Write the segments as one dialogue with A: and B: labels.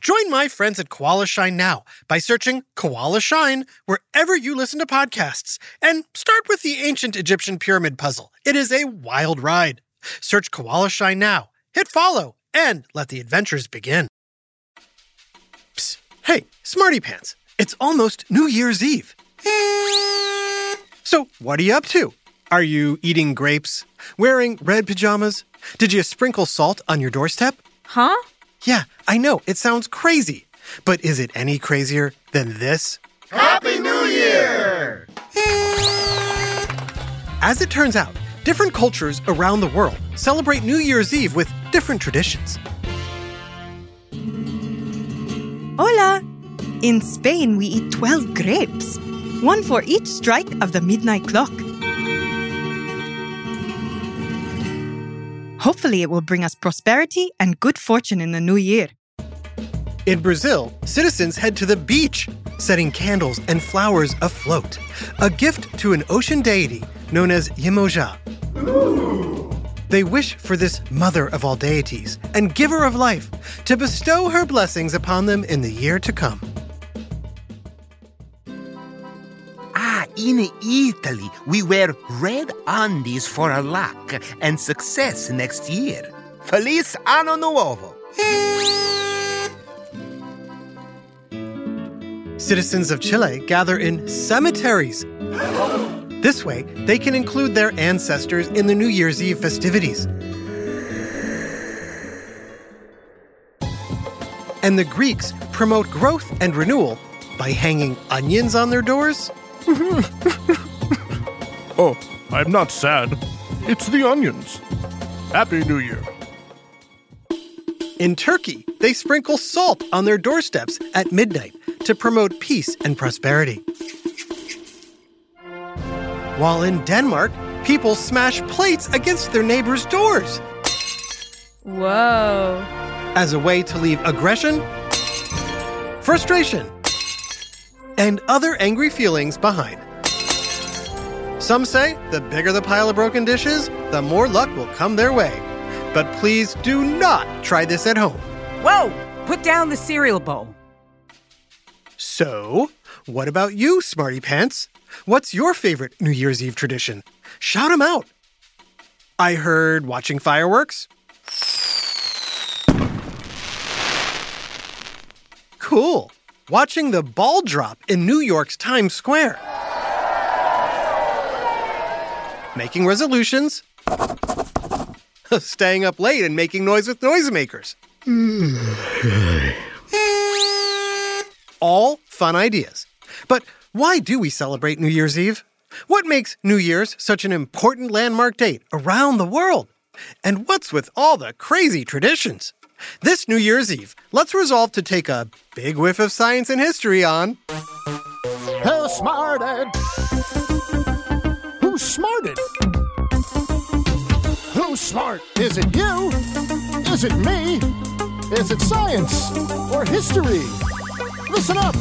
A: Join my friends at Koala Shine now by searching Koala Shine wherever you listen to podcasts and start with the ancient Egyptian pyramid puzzle. It is a wild ride. Search Koala Shine now, hit follow, and let the adventures begin. Psst. Hey, Smarty Pants, it's almost New Year's Eve. So, what are you up to? Are you eating grapes? Wearing red pajamas? Did you sprinkle salt on your doorstep?
B: Huh?
A: Yeah, I know, it sounds crazy. But is it any crazier than this?
C: Happy New Year!
A: As it turns out, different cultures around the world celebrate New Year's Eve with different traditions.
B: Hola! In Spain, we eat 12 grapes, one for each strike of the midnight clock. Hopefully, it will bring us prosperity and good fortune in the new year.
A: In Brazil, citizens head to the beach, setting candles and flowers afloat, a gift to an ocean deity known as Iemoja. They wish for this mother of all deities and giver of life to bestow her blessings upon them in the year to come.
D: In Italy, we wear red undies for our luck and success next year. Feliz Anno Nuovo!
A: Citizens of Chile gather in cemeteries. This way, they can include their ancestors in the New Year's Eve festivities. And the Greeks promote growth and renewal by hanging onions on their doors.
E: Oh, I'm not sad. It's the onions. Happy New Year.
A: In Turkey, they sprinkle salt on their doorsteps at midnight to promote peace and prosperity. While in Denmark, people smash plates against their neighbors' doors
B: Whoa.
A: as a way to leave aggression, frustration, and other angry feelings behind. Some say the bigger the pile of broken dishes, the more luck will come their way. But please do not try this at home.
F: Whoa! Put down the cereal bowl.
A: So, what about you, Smarty Pants? What's your favorite New Year's Eve tradition? Shout them out. I heard watching fireworks. Cool. Watching the ball drop in New York's Times Square. Making resolutions. Staying up late and making noise with noisemakers. All fun ideas. But why do we celebrate New Year's Eve? What makes New Year's such an important landmark date around the world? And what's with all the crazy traditions? This New Year's Eve, let's resolve to take a big whiff of science and history on
C: Who smarted? Who smarted? Who's smart? Is it you? Is it me? Is it science or history? Listen up,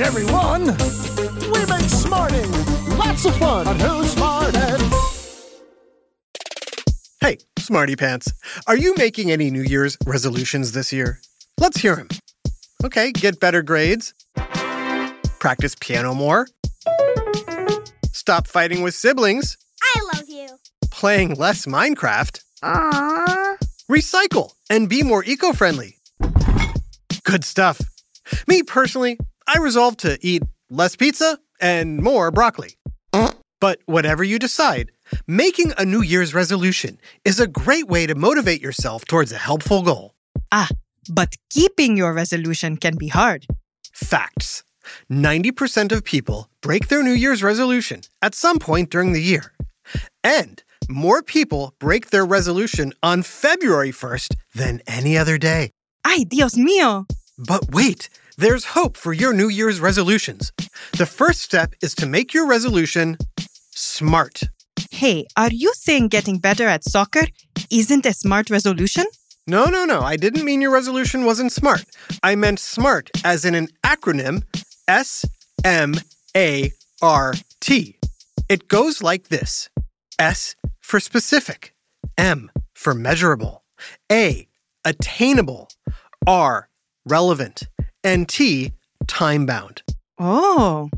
C: everyone. We make smarting lots of fun on Who Smarted.
A: Smarty Pants, are you making any New Year's resolutions this year? Let's hear them. Okay, get better grades, practice piano more, stop fighting with siblings,
G: I love you.
A: playing less Minecraft,
G: Aww.
A: recycle, and be more eco friendly. Good stuff. Me personally, I resolved to eat less pizza and more broccoli. But whatever you decide, Making a New Year's resolution is a great way to motivate yourself towards a helpful goal.
B: Ah, but keeping your resolution can be hard.
A: Facts 90% of people break their New Year's resolution at some point during the year. And more people break their resolution on February 1st than any other day.
B: Ay, Dios mío!
A: But wait, there's hope for your New Year's resolutions. The first step is to make your resolution smart.
B: Hey, are you saying getting better at soccer isn't a smart resolution?
A: No, no, no. I didn't mean your resolution wasn't smart. I meant SMART as in an acronym S M A R T. It goes like this S for specific, M for measurable, A, attainable, R, relevant, and T, time bound.
B: Oh,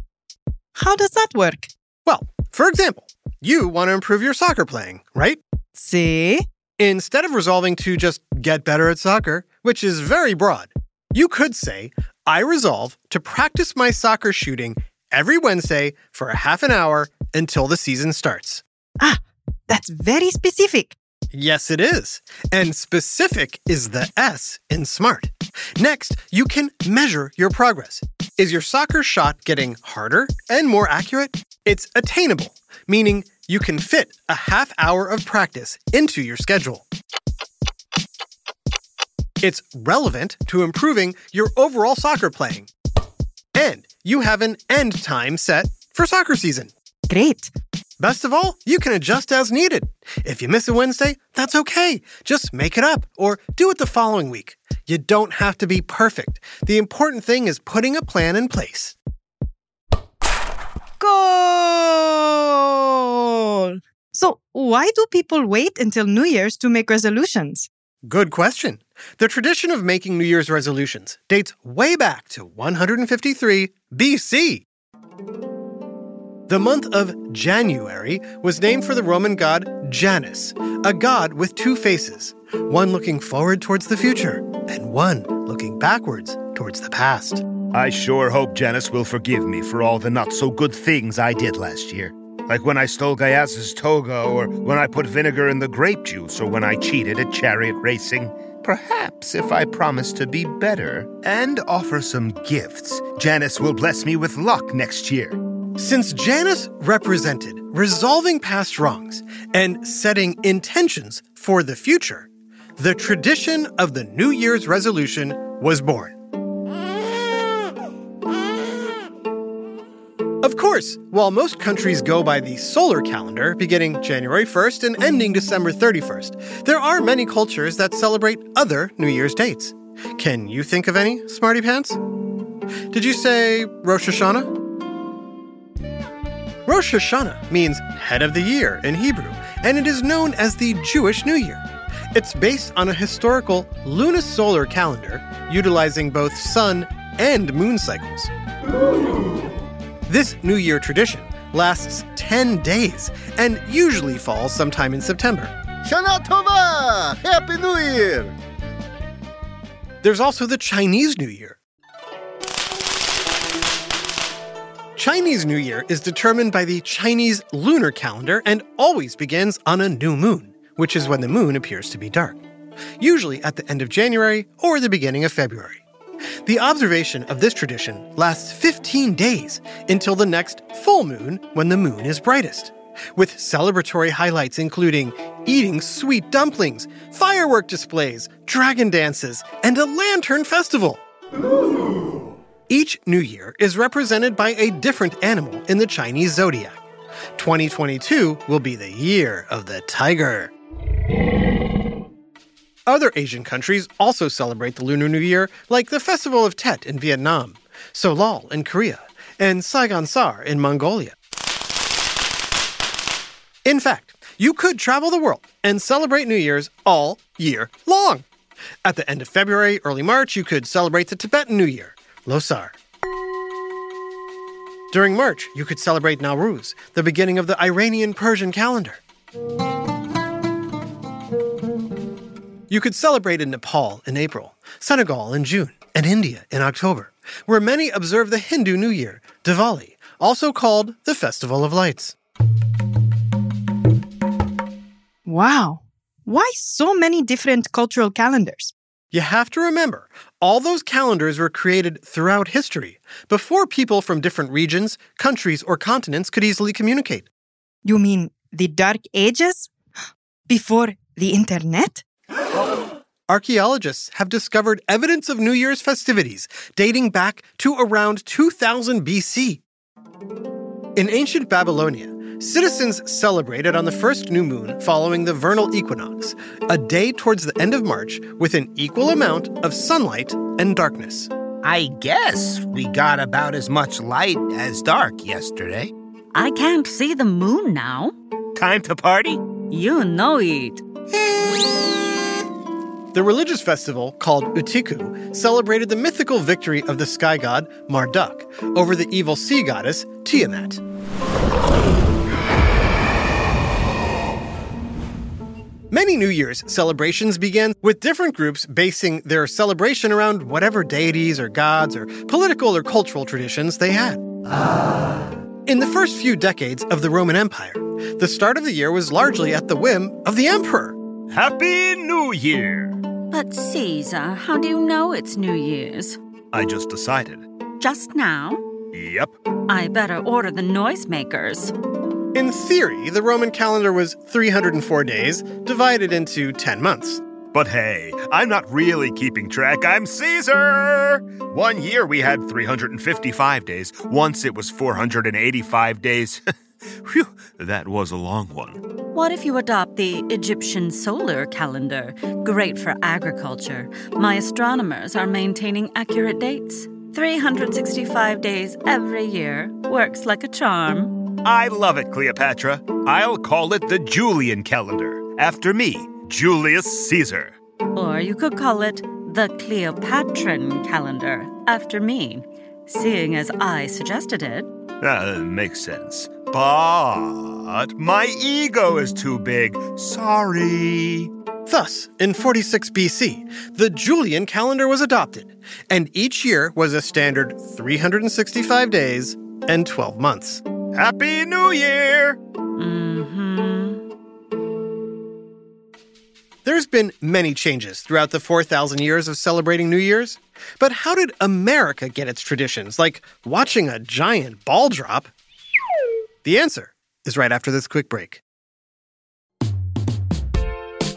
B: how does that work?
A: Well, for example, you want to improve your soccer playing, right?
B: See?
A: Instead of resolving to just get better at soccer, which is very broad, you could say, I resolve to practice my soccer shooting every Wednesday for a half an hour until the season starts.
B: Ah, that's very specific.
A: Yes, it is. And specific is the S in SMART. Next, you can measure your progress. Is your soccer shot getting harder and more accurate? It's attainable, meaning you can fit a half hour of practice into your schedule. It's relevant to improving your overall soccer playing. And you have an end time set for soccer season.
B: Great.
A: Best of all, you can adjust as needed. If you miss a Wednesday, that's okay. Just make it up or do it the following week. You don't have to be perfect. The important thing is putting a plan in place.
B: Goal! So, why do people wait until New Year's to make resolutions?
A: Good question. The tradition of making New Year's resolutions dates way back to 153 BC. The month of January was named for the Roman god Janus, a god with two faces, one looking forward towards the future and one looking backwards towards the past.
D: I sure hope Janice will forgive me for all the not so good things I did last year. Like when I stole Gaius's toga, or when I put vinegar in the grape juice, or when I cheated at chariot racing. Perhaps if I promise to be better and offer some gifts, Janice will bless me with luck next year.
A: Since Janus represented resolving past wrongs and setting intentions for the future, the tradition of the New Year's resolution was born. Course, while most countries go by the solar calendar, beginning January 1st and ending December 31st, there are many cultures that celebrate other New Year's dates. Can you think of any, Smarty Pants? Did you say Rosh Hashanah? Rosh Hashanah means head of the year in Hebrew, and it is known as the Jewish New Year. It's based on a historical lunisolar calendar utilizing both sun and moon cycles. This New Year tradition lasts 10 days and usually falls sometime in September.
C: Shana Tova! Happy New Year!
A: There's also the Chinese New Year. Chinese New Year is determined by the Chinese lunar calendar and always begins on a new moon, which is when the moon appears to be dark, usually at the end of January or the beginning of February. The observation of this tradition lasts 15 days until the next full moon when the moon is brightest, with celebratory highlights including eating sweet dumplings, firework displays, dragon dances, and a lantern festival. Each new year is represented by a different animal in the Chinese zodiac. 2022 will be the year of the tiger. Other Asian countries also celebrate the Lunar New Year, like the Festival of Tet in Vietnam, Seollal in Korea, and Tsagaan Sar in Mongolia. In fact, you could travel the world and celebrate New Year's all year long. At the end of February, early March, you could celebrate the Tibetan New Year, Losar. During March, you could celebrate Nowruz, the beginning of the Iranian Persian calendar. You could celebrate in Nepal in April, Senegal in June, and India in October, where many observe the Hindu New Year, Diwali, also called the Festival of Lights.
B: Wow. Why so many different cultural calendars?
A: You have to remember, all those calendars were created throughout history, before people from different regions, countries, or continents could easily communicate.
B: You mean the Dark Ages? Before the internet?
A: Archaeologists have discovered evidence of New Year's festivities dating back to around 2000 BC. In ancient Babylonia, citizens celebrated on the first new moon following the vernal equinox, a day towards the end of March with an equal amount of sunlight and darkness.
D: I guess we got about as much light as dark yesterday.
H: I can't see the moon now.
D: Time to party?
H: You know it.
A: The religious festival, called Utiku, celebrated the mythical victory of the sky god Marduk over the evil sea goddess Tiamat. Many New Year's celebrations began with different groups basing their celebration around whatever deities or gods or political or cultural traditions they had. In the first few decades of the Roman Empire, the start of the year was largely at the whim of the emperor.
D: Happy New Year!
H: But Caesar, how do you know it's New Year's?
D: I just decided.
H: Just now?
D: Yep.
H: I better order the noisemakers.
A: In theory, the Roman calendar was 304 days, divided into 10 months.
D: But hey, I'm not really keeping track. I'm Caesar! One year we had 355 days. Once it was 485 days. Phew, that was a long one.
H: What if you adopt the Egyptian solar calendar? Great for agriculture. My astronomers are maintaining accurate dates. 365 days every year. Works like a charm.
D: I love it, Cleopatra. I'll call it the Julian calendar. After me, Julius Caesar.
H: Or you could call it the Cleopatran calendar, after me, seeing as I suggested it.
D: Uh, makes sense. But my ego is too big. Sorry.
A: Thus, in 46 BC, the Julian calendar was adopted, and each year was a standard 365 days and 12 months.
D: Happy New Year!
A: Been many changes throughout the 4,000 years of celebrating New Year's. But how did America get its traditions, like watching a giant ball drop? The answer is right after this quick break.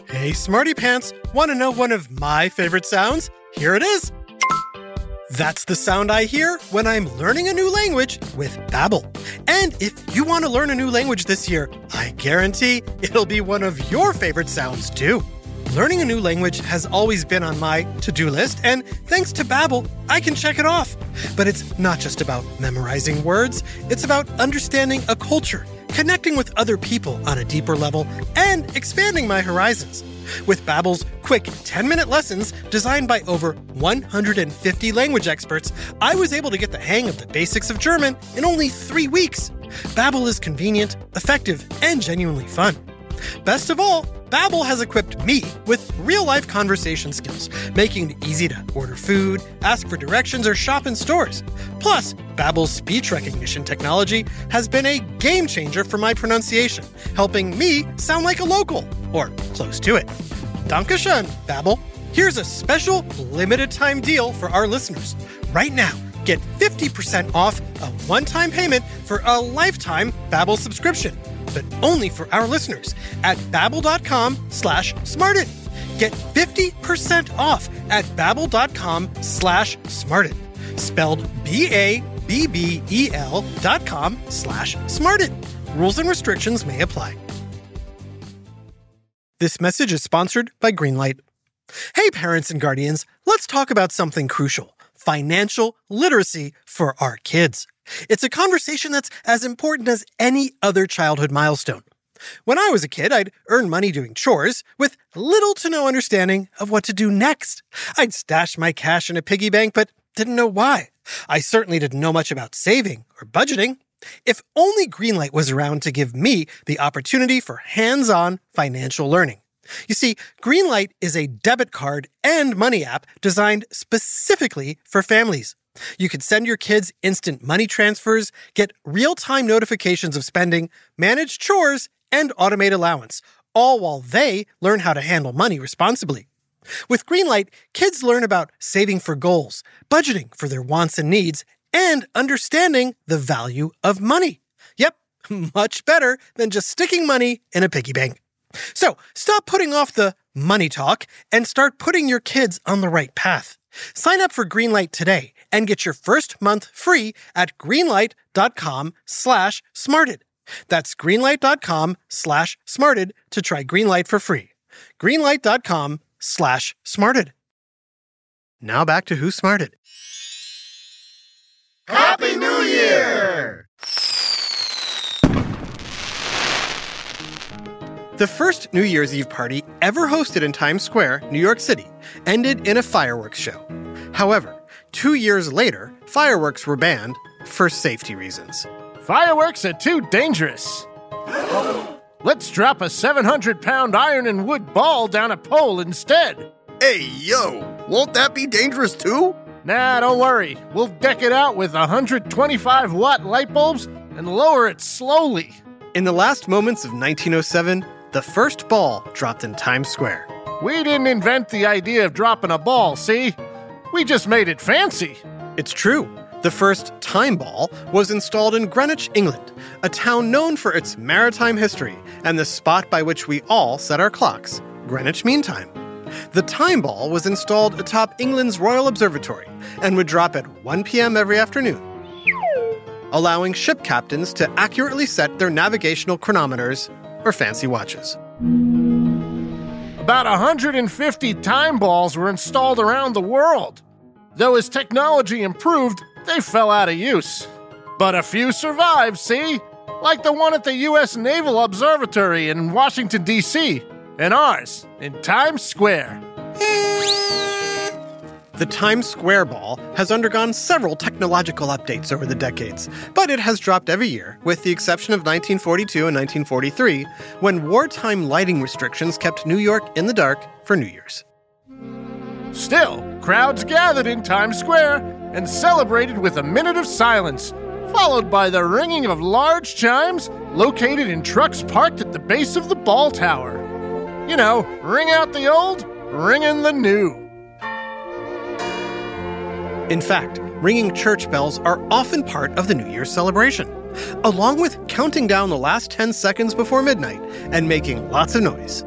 A: Hey, Smarty Pants, want to know one of my favorite sounds? Here it is. That's the sound I hear when I'm learning a new language with Babbel. And if you want to learn a new language this year, I guarantee it'll be one of your favorite sounds too. Learning a new language has always been on my to-do list, and thanks to Babbel, I can check it off. But it's not just about memorizing words, it's about understanding a culture, connecting with other people on a deeper level, and expanding my horizons. With Babbel's quick 10-minute lessons designed by over 150 language experts, I was able to get the hang of the basics of German in only 3 weeks. Babbel is convenient, effective, and genuinely fun. Best of all, Babbel has equipped me with real-life conversation skills, making it easy to order food, ask for directions, or shop in stores. Plus, Babbel's speech recognition technology has been a game changer for my pronunciation, helping me sound like a local, or close to it. Dankeschön, Babbel. Here's a special limited time deal for our listeners. Right now, get 50% off a one-time payment for a lifetime Babbel subscription but only for our listeners at babbel.com slash smarted. Get 50% off at babbel.com slash smarted. Spelled B-A-B-B-E-L dot com slash smarted. Rules and restrictions may apply. This message is sponsored by Greenlight. Hey, parents and guardians, let's talk about something crucial financial literacy for our kids. It's a conversation that's as important as any other childhood milestone. When I was a kid, I'd earn money doing chores with little to no understanding of what to do next. I'd stash my cash in a piggy bank, but didn't know why. I certainly didn't know much about saving or budgeting. If only Greenlight was around to give me the opportunity for hands on financial learning. You see, Greenlight is a debit card and money app designed specifically for families. You can send your kids instant money transfers, get real time notifications of spending, manage chores, and automate allowance, all while they learn how to handle money responsibly. With Greenlight, kids learn about saving for goals, budgeting for their wants and needs, and understanding the value of money. Yep, much better than just sticking money in a piggy bank. So stop putting off the money talk and start putting your kids on the right path. Sign up for Greenlight today and get your first month free at greenlight.com slash smarted. That's greenlight.com slash smarted to try Greenlight for free. Greenlight.com slash smarted. Now back to Who Smarted.
C: Happy New Year!
A: The first New Year's Eve party ever hosted in Times Square, New York City, ended in a fireworks show. However, two years later, fireworks were banned for safety reasons.
C: Fireworks are too dangerous. Let's drop a 700 pound iron and wood ball down a pole instead.
I: Hey, yo, won't that be dangerous too?
C: Nah, don't worry. We'll deck it out with 125 watt light bulbs and lower it slowly.
A: In the last moments of 1907, the first ball dropped in Times Square.
C: We didn't invent the idea of dropping a ball, see? We just made it fancy.
A: It's true. The first time ball was installed in Greenwich, England, a town known for its maritime history and the spot by which we all set our clocks, Greenwich Mean Time. The time ball was installed atop England's Royal Observatory and would drop at 1 p.m. every afternoon, allowing ship captains to accurately set their navigational chronometers or fancy watches.
C: About 150 time balls were installed around the world. Though as technology improved, they fell out of use. But a few survived, see? Like the one at the U.S. Naval Observatory in Washington, D.C., and ours in Times Square.
A: The Times Square ball has undergone several technological updates over the decades, but it has dropped every year, with the exception of 1942 and 1943, when wartime lighting restrictions kept New York in the dark for New Year's.
C: Still, crowds gathered in Times Square and celebrated with a minute of silence, followed by the ringing of large chimes located in trucks parked at the base of the ball tower. You know, ring out the old, ring in the new.
A: In fact, ringing church bells are often part of the New Year's celebration, along with counting down the last 10 seconds before midnight and making lots of noise.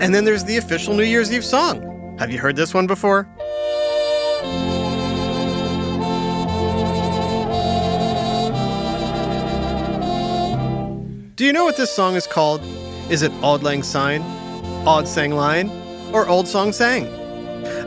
A: And then there's the official New Year's Eve song. Have you heard this one before? Do you know what this song is called? Is it Auld Lang Syne, Auld Sang Line, or Old Song Sang?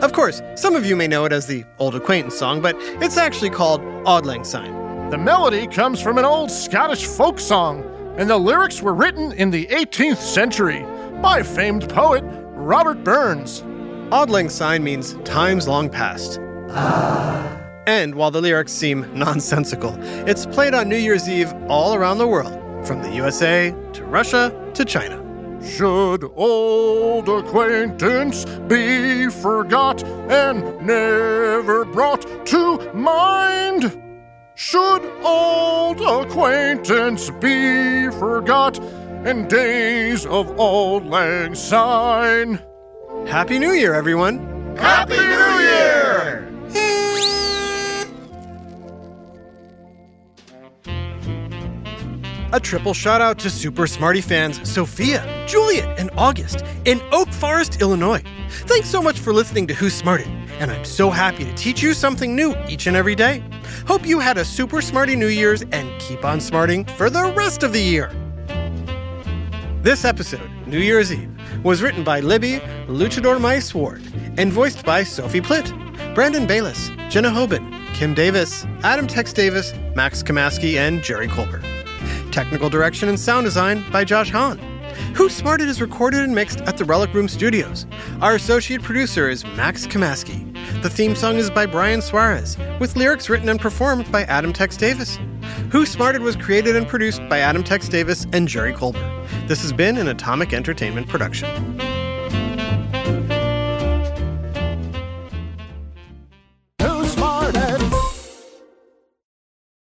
A: Of course, some of you may know it as the Old Acquaintance song, but it's actually called Auld Lang Syne.
C: The melody comes from an old Scottish folk song, and the lyrics were written in the 18th century by famed poet Robert Burns.
A: Auld Lang Syne means times long past. And while the lyrics seem nonsensical, it's played on New Year's Eve all around the world, from the USA to Russia to China.
C: Should old acquaintance be forgot and never brought to mind? Should old acquaintance be forgot and days of old lang syne?
A: Happy New Year, everyone!
C: Happy New Year!
A: A triple shout out to Super Smarty fans Sophia, Juliet, and August in Oak Forest, Illinois. Thanks so much for listening to Who Smarted, and I'm so happy to teach you something new each and every day. Hope you had a super smarty New Year's and keep on smarting for the rest of the year. This episode, New Year's Eve, was written by Libby Luchador Mice Ward and voiced by Sophie Plitt, Brandon Bayless, Jenna Hoban, Kim Davis, Adam Tex Davis, Max Kamaski, and Jerry Colbert. Technical direction and sound design by Josh Hahn. Who Smarted is recorded and mixed at the Relic Room Studios. Our associate producer is Max Kamaski. The theme song is by Brian Suarez, with lyrics written and performed by Adam Tex Davis. Who Smarted was created and produced by Adam Tex Davis and Jerry Colbert. This has been an Atomic Entertainment production.